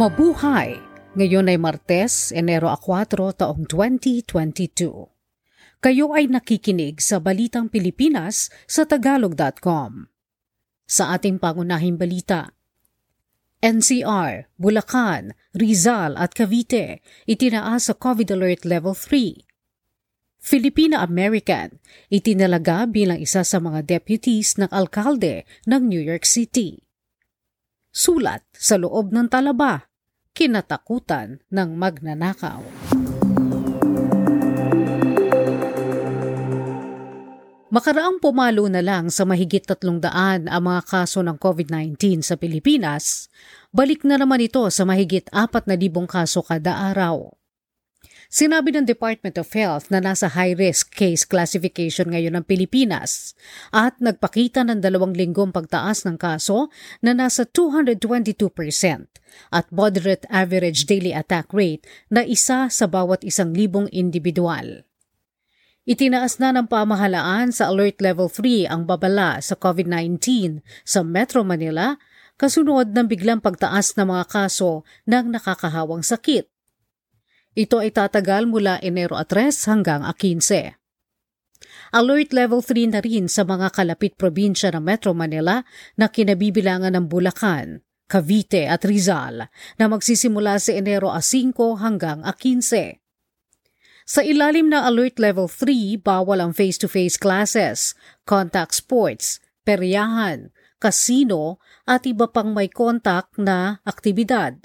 Mabuhay! Ngayon ay Martes, Enero 4, taong 2022. Kayo ay nakikinig sa Balitang Pilipinas sa Tagalog.com. Sa ating pangunahing balita, NCR, Bulacan, Rizal at Cavite itinaas sa COVID Alert Level 3. Filipina-American itinalaga bilang isa sa mga deputies ng alkalde ng New York City. Sulat sa loob ng talaba, kinatakutan ng magnanakaw. Makaraang pumalo na lang sa mahigit tatlong daan ang mga kaso ng COVID-19 sa Pilipinas, balik na naman ito sa mahigit apat na libong kaso kada araw. Sinabi ng Department of Health na nasa high-risk case classification ngayon ng Pilipinas at nagpakita ng dalawang linggong pagtaas ng kaso na nasa 222% at moderate average daily attack rate na isa sa bawat isang libong individual. Itinaas na ng pamahalaan sa Alert Level 3 ang babala sa COVID-19 sa Metro Manila kasunod ng biglang pagtaas ng mga kaso ng nakakahawang sakit ito ay tatagal mula Enero 3 hanggang 15. Alert Level 3 na rin sa mga kalapit probinsya ng Metro Manila na kinabibilangan ng Bulacan, Cavite at Rizal na magsisimula sa Enero 5 hanggang 15. Sa ilalim ng Alert Level 3, bawal ang face-to-face classes, contact sports, peryahan, kasino at iba pang may contact na aktibidad.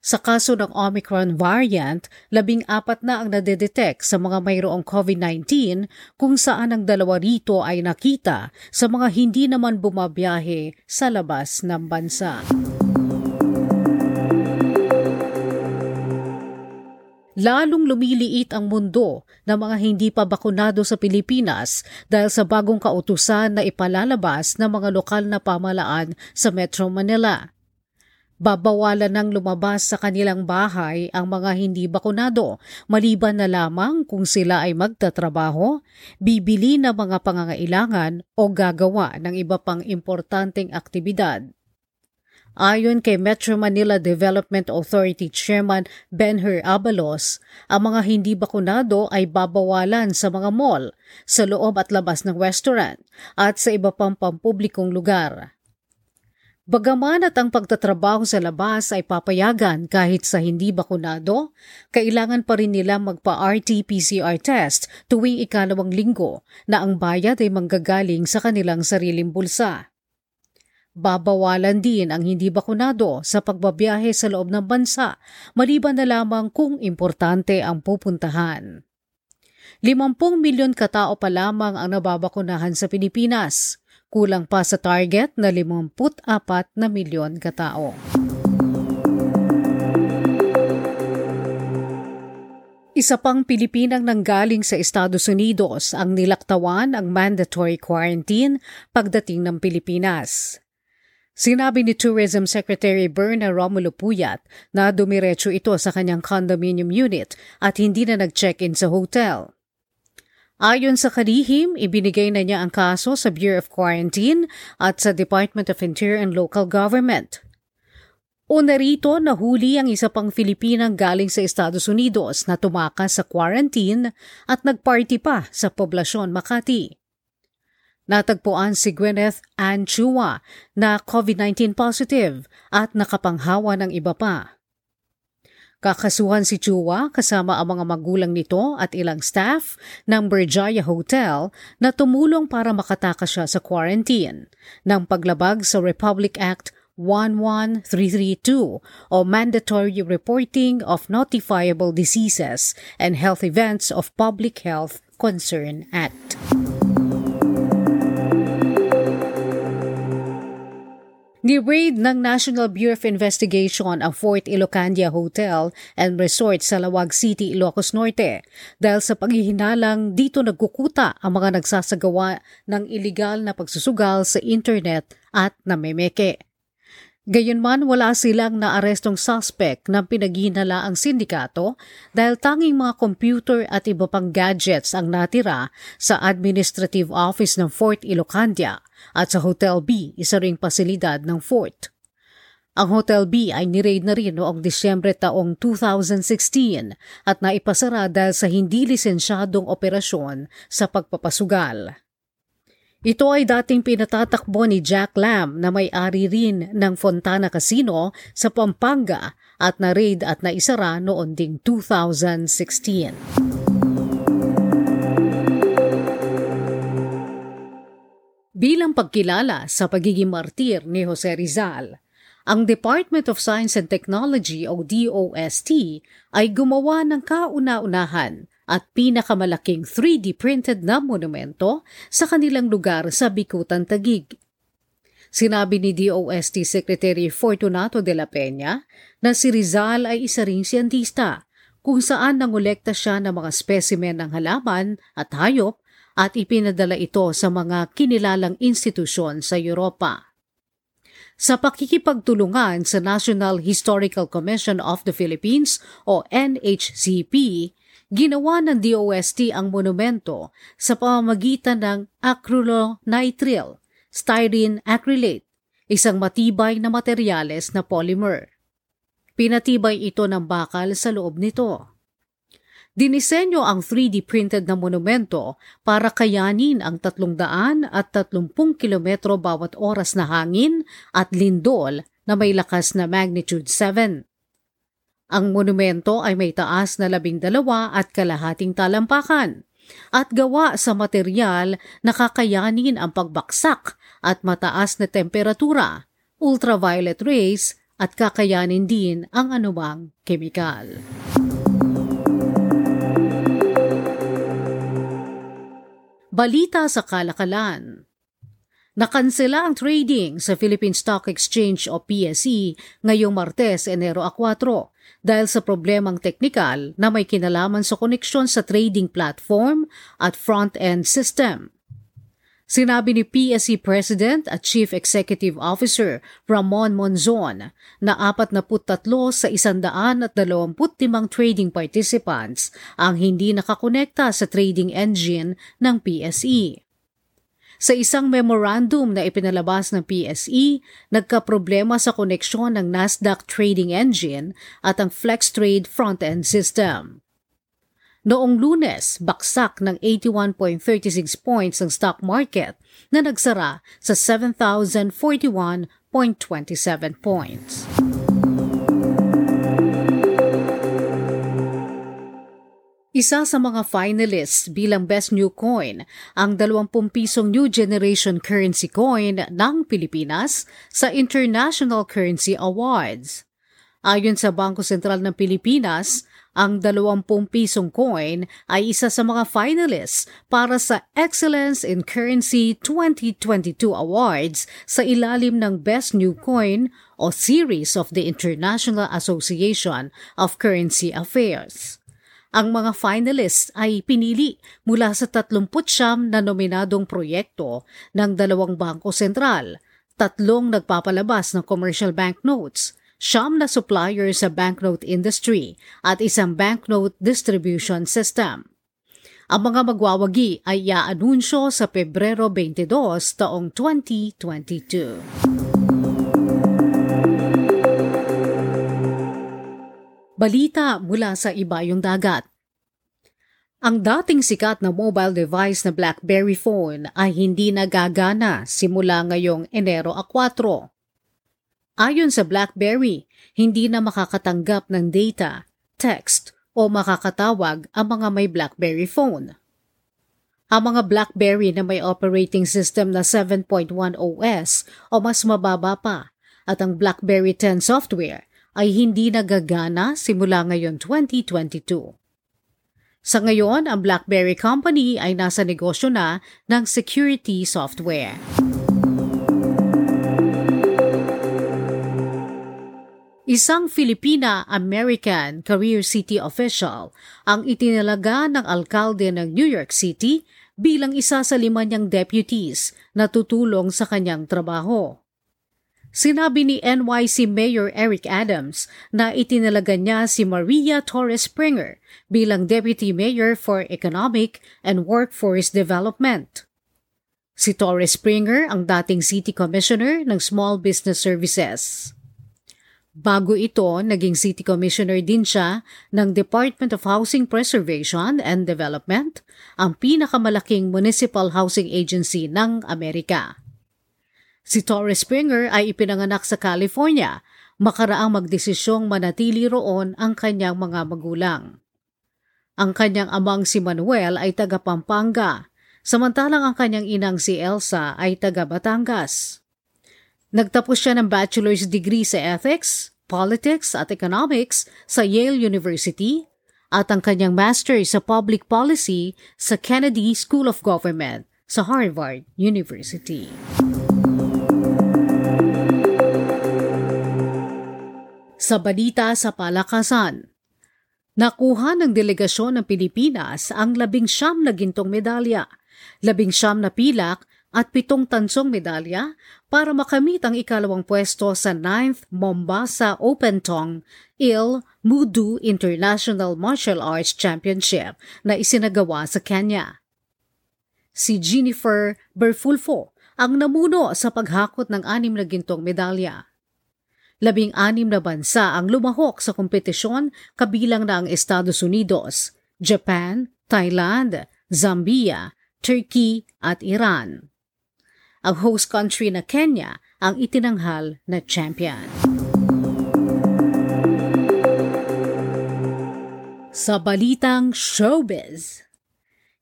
Sa kaso ng Omicron variant, labing apat na ang nadedetect sa mga mayroong COVID-19 kung saan ang dalawa rito ay nakita sa mga hindi naman bumabiyahe sa labas ng bansa. Lalong lumiliit ang mundo ng mga hindi pa bakunado sa Pilipinas dahil sa bagong kautusan na ipalalabas ng mga lokal na pamalaan sa Metro Manila. Babawalan ng lumabas sa kanilang bahay ang mga hindi bakunado maliban na lamang kung sila ay magtatrabaho, bibili ng mga pangangailangan o gagawa ng iba pang importanteng aktibidad. Ayon kay Metro Manila Development Authority Chairman Benher Abalos, ang mga hindi bakunado ay babawalan sa mga mall, sa loob at labas ng restaurant, at sa iba pang pampublikong lugar. Bagaman at ang pagtatrabaho sa labas ay papayagan kahit sa hindi bakunado, kailangan pa rin nila magpa-RT-PCR test tuwing ikalawang linggo na ang bayad ay manggagaling sa kanilang sariling bulsa. Babawalan din ang hindi bakunado sa pagbabiyahe sa loob ng bansa maliban na lamang kung importante ang pupuntahan. 50 milyon katao pa lamang ang nababakunahan sa Pilipinas kulang pa sa target na 54 na milyon katao. Isa pang Pilipinang nanggaling sa Estados Unidos ang nilaktawan ang mandatory quarantine pagdating ng Pilipinas. Sinabi ni Tourism Secretary Berna Romulo Puyat na dumiretso ito sa kanyang condominium unit at hindi na nag-check-in sa hotel. Ayon sa kalihim, ibinigay na niya ang kaso sa Bureau of Quarantine at sa Department of Interior and Local Government. Una rito, nahuli ang isa pang Filipinang galing sa Estados Unidos na tumakas sa quarantine at nagparty pa sa poblasyon Makati. Natagpuan si Gwyneth Ann Chua na COVID-19 positive at nakapanghawa ng iba pa. Kakasuhan si Chua kasama ang mga magulang nito at ilang staff ng Berjaya Hotel na tumulong para makatakas siya sa quarantine ng paglabag sa Republic Act 11332 o Mandatory Reporting of Notifiable Diseases and Health Events of Public Health Concern Act. Ni-raid ng National Bureau of Investigation ang Fort Ilocandia Hotel and Resort sa Lawag City, Ilocos Norte dahil sa paghihinalang dito nagkukuta ang mga nagsasagawa ng ilegal na pagsusugal sa internet at namemeke. Gayunman wala silang naarestong suspect na pinaghinala ang sindikato dahil tanging mga computer at iba pang gadgets ang natira sa Administrative Office ng Fort Ilocandia at sa Hotel B, isa ring pasilidad ng fort. Ang Hotel B ay niraid na rin noong Disyembre taong 2016 at naipasara dahil sa hindi lisensyadong operasyon sa pagpapasugal. Ito ay dating pinatatakbo ni Jack Lam na may-ari rin ng Fontana Casino sa Pampanga at na-raid at naisara noon ding 2016. Bilang pagkilala sa pagiging martir ni Jose Rizal, ang Department of Science and Technology o DOST ay gumawa ng kauna-unahan at pinakamalaking 3D printed na monumento sa kanilang lugar sa Bikutan Tagig. Sinabi ni DOST Secretary Fortunato de la Peña na si Rizal ay isa ring siyentista kung saan nangolekta siya ng mga spesimen ng halaman at hayop at ipinadala ito sa mga kinilalang institusyon sa Europa sa pakikipagtulungan sa National Historical Commission of the Philippines o NHCP, ginawa ng DOST ang monumento sa pamamagitan ng acrylonitrile, styrene acrylate, isang matibay na materyales na polymer. Pinatibay ito ng bakal sa loob nito. Dinisenyo ang 3D printed na monumento para kayanin ang 300 at 30 kilometro bawat oras na hangin at lindol na may lakas na magnitude 7. Ang monumento ay may taas na labing dalawa at kalahating talampakan at gawa sa material na kakayanin ang pagbaksak at mataas na temperatura, ultraviolet rays at kakayanin din ang anumang kemikal. Balita sa kalakalan. Nakansela ang trading sa Philippine Stock Exchange o PSE ngayong Martes, Enero 4 dahil sa problemang teknikal na may kinalaman sa koneksyon sa trading platform at front-end system. Sinabi ni PSE President at Chief Executive Officer Ramon Monzon na 43 sa 125 trading participants ang hindi nakakonekta sa trading engine ng PSE. Sa isang memorandum na ipinalabas ng PSE, nagkaproblema sa koneksyon ng Nasdaq trading engine at ang FlexTrade front-end system. Noong lunes, baksak ng 81.36 points ang stock market na nagsara sa 7,041.27 points. Isa sa mga finalists bilang Best New Coin ang 20 pisong New Generation Currency Coin ng Pilipinas sa International Currency Awards. Ayon sa Bangko Sentral ng Pilipinas, ang 20 pisong coin ay isa sa mga finalists para sa Excellence in Currency 2022 Awards sa ilalim ng Best New Coin o series of the International Association of Currency Affairs. Ang mga finalists ay pinili mula sa 39 na nominadong proyekto ng dalawang bangko sentral, tatlong nagpapalabas ng commercial bank notes, siyam na supplier sa banknote industry at isang banknote distribution system. Ang mga magwawagi ay iaanunsyo sa Pebrero 22 taong 2022. Balita mula sa ibayong dagat. Ang dating sikat na mobile device na BlackBerry phone ay hindi nagagana simula ngayong Enero 4 Ayon sa BlackBerry, hindi na makakatanggap ng data, text o makakatawag ang mga may BlackBerry phone. Ang mga BlackBerry na may operating system na 7.1 OS o mas mababa pa at ang BlackBerry 10 software ay hindi nagagana simula ngayon 2022. Sa ngayon, ang BlackBerry Company ay nasa negosyo na ng security software. Isang Filipina-American Career City official ang itinalaga ng alkalde ng New York City bilang isa sa lima niyang deputies na tutulong sa kanyang trabaho. Sinabi ni NYC Mayor Eric Adams na itinalaga niya si Maria Torres Springer bilang Deputy Mayor for Economic and Workforce Development. Si Torres Springer ang dating City Commissioner ng Small Business Services. Bago ito, naging City Commissioner din siya ng Department of Housing Preservation and Development, ang pinakamalaking municipal housing agency ng Amerika. Si Torres Springer ay ipinanganak sa California, makaraang magdesisyong manatili roon ang kanyang mga magulang. Ang kanyang amang si Manuel ay taga Pampanga, samantalang ang kanyang inang si Elsa ay taga Batangas. Nagtapos siya ng bachelor's degree sa ethics, politics at economics sa Yale University at ang kanyang master sa public policy sa Kennedy School of Government sa Harvard University. Sa balita sa palakasan, Nakuha ng delegasyon ng Pilipinas ang labing siyam na gintong medalya, labing siyam na pilak at pitong tansong medalya para makamit ang ikalawang pwesto sa 9th Mombasa Open Tong Il Mudu International Martial Arts Championship na isinagawa sa Kenya. Si Jennifer Berfulfo ang namuno sa paghakot ng anim na gintong medalya. Labing-anim na bansa ang lumahok sa kompetisyon kabilang na ang Estados Unidos, Japan, Thailand, Zambia, Turkey at Iran. Ang host country na Kenya ang itinanghal na champion. Sa balitang showbiz,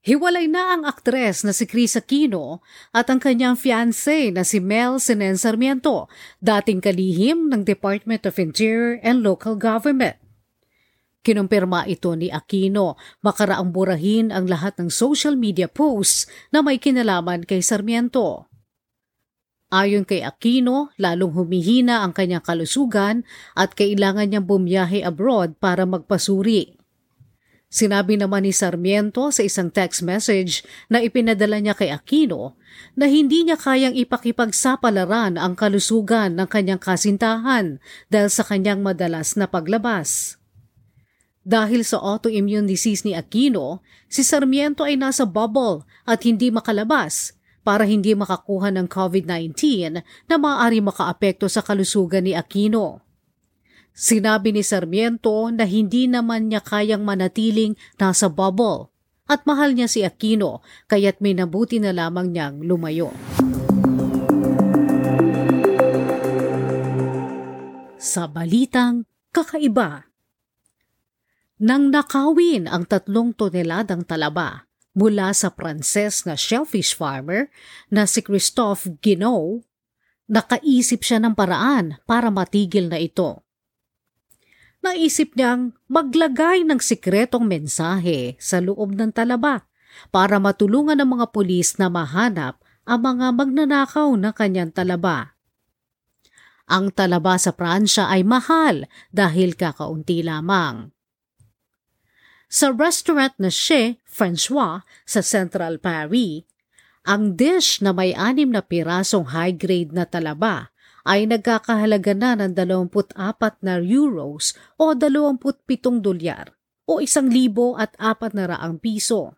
Hiwalay na ang aktres na si Chris Aquino at ang kanyang fiancé na si Mel Sinen Sarmiento, dating kalihim ng Department of Interior and Local Government. Kinumpirma ito ni Aquino makaraang burahin ang lahat ng social media posts na may kinalaman kay Sarmiento. Ayon kay Aquino, lalong humihina ang kanyang kalusugan at kailangan niyang bumiyahe abroad para magpasuri. Sinabi naman ni Sarmiento sa isang text message na ipinadala niya kay Aquino na hindi niya kayang ipakipagsapalaran ang kalusugan ng kanyang kasintahan dahil sa kanyang madalas na paglabas. Dahil sa autoimmune disease ni Aquino, si Sarmiento ay nasa bubble at hindi makalabas para hindi makakuha ng COVID-19 na maaari makaapekto sa kalusugan ni Aquino. Sinabi ni Sarmiento na hindi naman niya kayang manatiling nasa bubble at mahal niya si Aquino kaya't may nabuti na lamang niyang lumayo. Sa balitang kakaiba, nang nakawin ang tatlong toneladang talaba mula sa Pranses na shellfish farmer na si Christophe Guinaud, nakaisip siya ng paraan para matigil na ito. Naisip niyang maglagay ng sikretong mensahe sa loob ng talaba para matulungan ng mga pulis na mahanap ang mga magnanakaw na kanyang talaba. Ang talaba sa Pransya ay mahal dahil kakaunti lamang. Sa restaurant na Chez Francois sa Central Paris, ang dish na may anim na pirasong high-grade na talaba ay nagkakahalaga na ng 24 na euros o 27 dolyar o 1,004 na raang piso.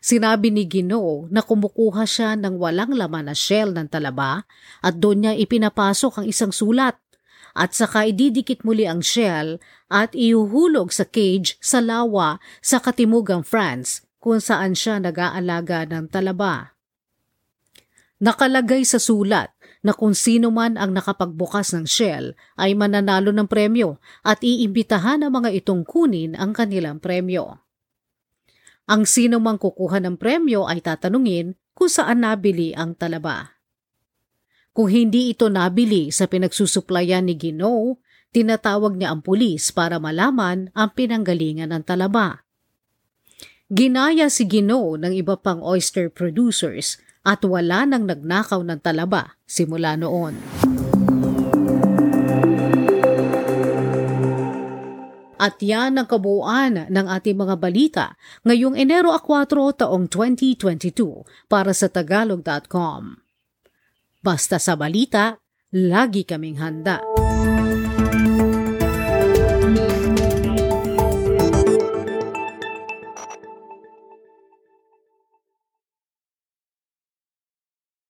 Sinabi ni Gino na kumukuha siya ng walang laman na shell ng talaba at doon niya ipinapasok ang isang sulat at saka ididikit muli ang shell at ihuhulog sa cage sa lawa sa katimugang France kung saan siya nag-aalaga ng talaba. Nakalagay sa sulat na kung sino man ang nakapagbukas ng shell ay mananalo ng premyo at iimbitahan ang mga itong kunin ang kanilang premyo. Ang sino mang kukuha ng premyo ay tatanungin kung saan nabili ang talaba. Kung hindi ito nabili sa pinagsusuplayan ni Gino, tinatawag niya ang pulis para malaman ang pinanggalingan ng talaba. Ginaya si Gino ng iba pang oyster producers at wala nang nagnakaw ng talaba simula noon. At yan ang kabuuan ng ating mga balita ngayong Enero 4 taong 2022 para sa Tagalog.com. Basta sa balita, lagi kaming handa.